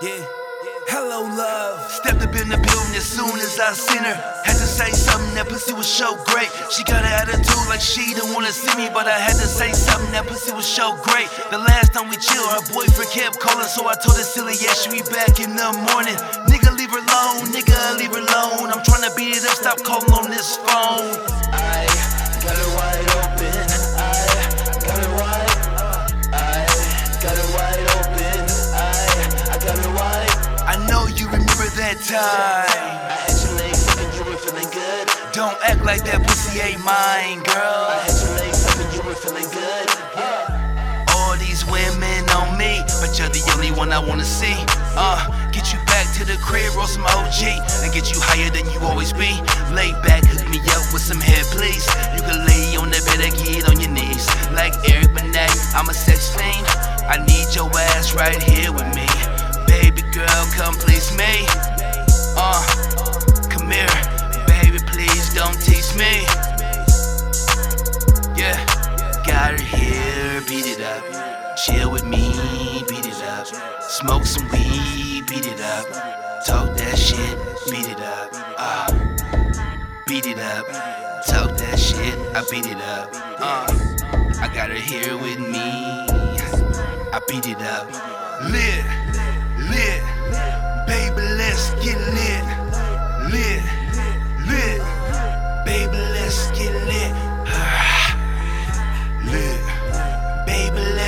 Yeah. Hello, love. Stepped up in the building as soon as I seen her. Had to say something, that pussy was so great. She got an attitude like she didn't wanna see me, but I had to say something, that pussy was so great. The last time we chilled, her boyfriend kept calling, so I told her silly, yeah, she be back in the morning. Nigga, leave her alone, nigga, leave her alone. I'm tryna beat it up, stop calling remember that time. I had your legs up and you were feeling good. Don't act like that pussy ain't mine, girl. I had your legs up and you were feeling good. All these women on me, but you're the only one I wanna see. Uh, get you back to the crib, roll some OG, and get you higher than you always be. Lay back, hook me up with some head, please. You can lay on the bed and get on your knees. Like Eric Benet, I'm a sex fiend. I need your ass right here with me. Baby girl, come please me. Don't me. Yeah, got her here, beat it up. Chill with me, beat it up. Smoke some weed, beat it up. Talk that shit, beat it up. Uh, beat it up. Talk that shit, I beat it up. Uh, I got her here with me. I beat it up. Lit,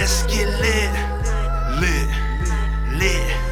Let's get lit, lit, lit.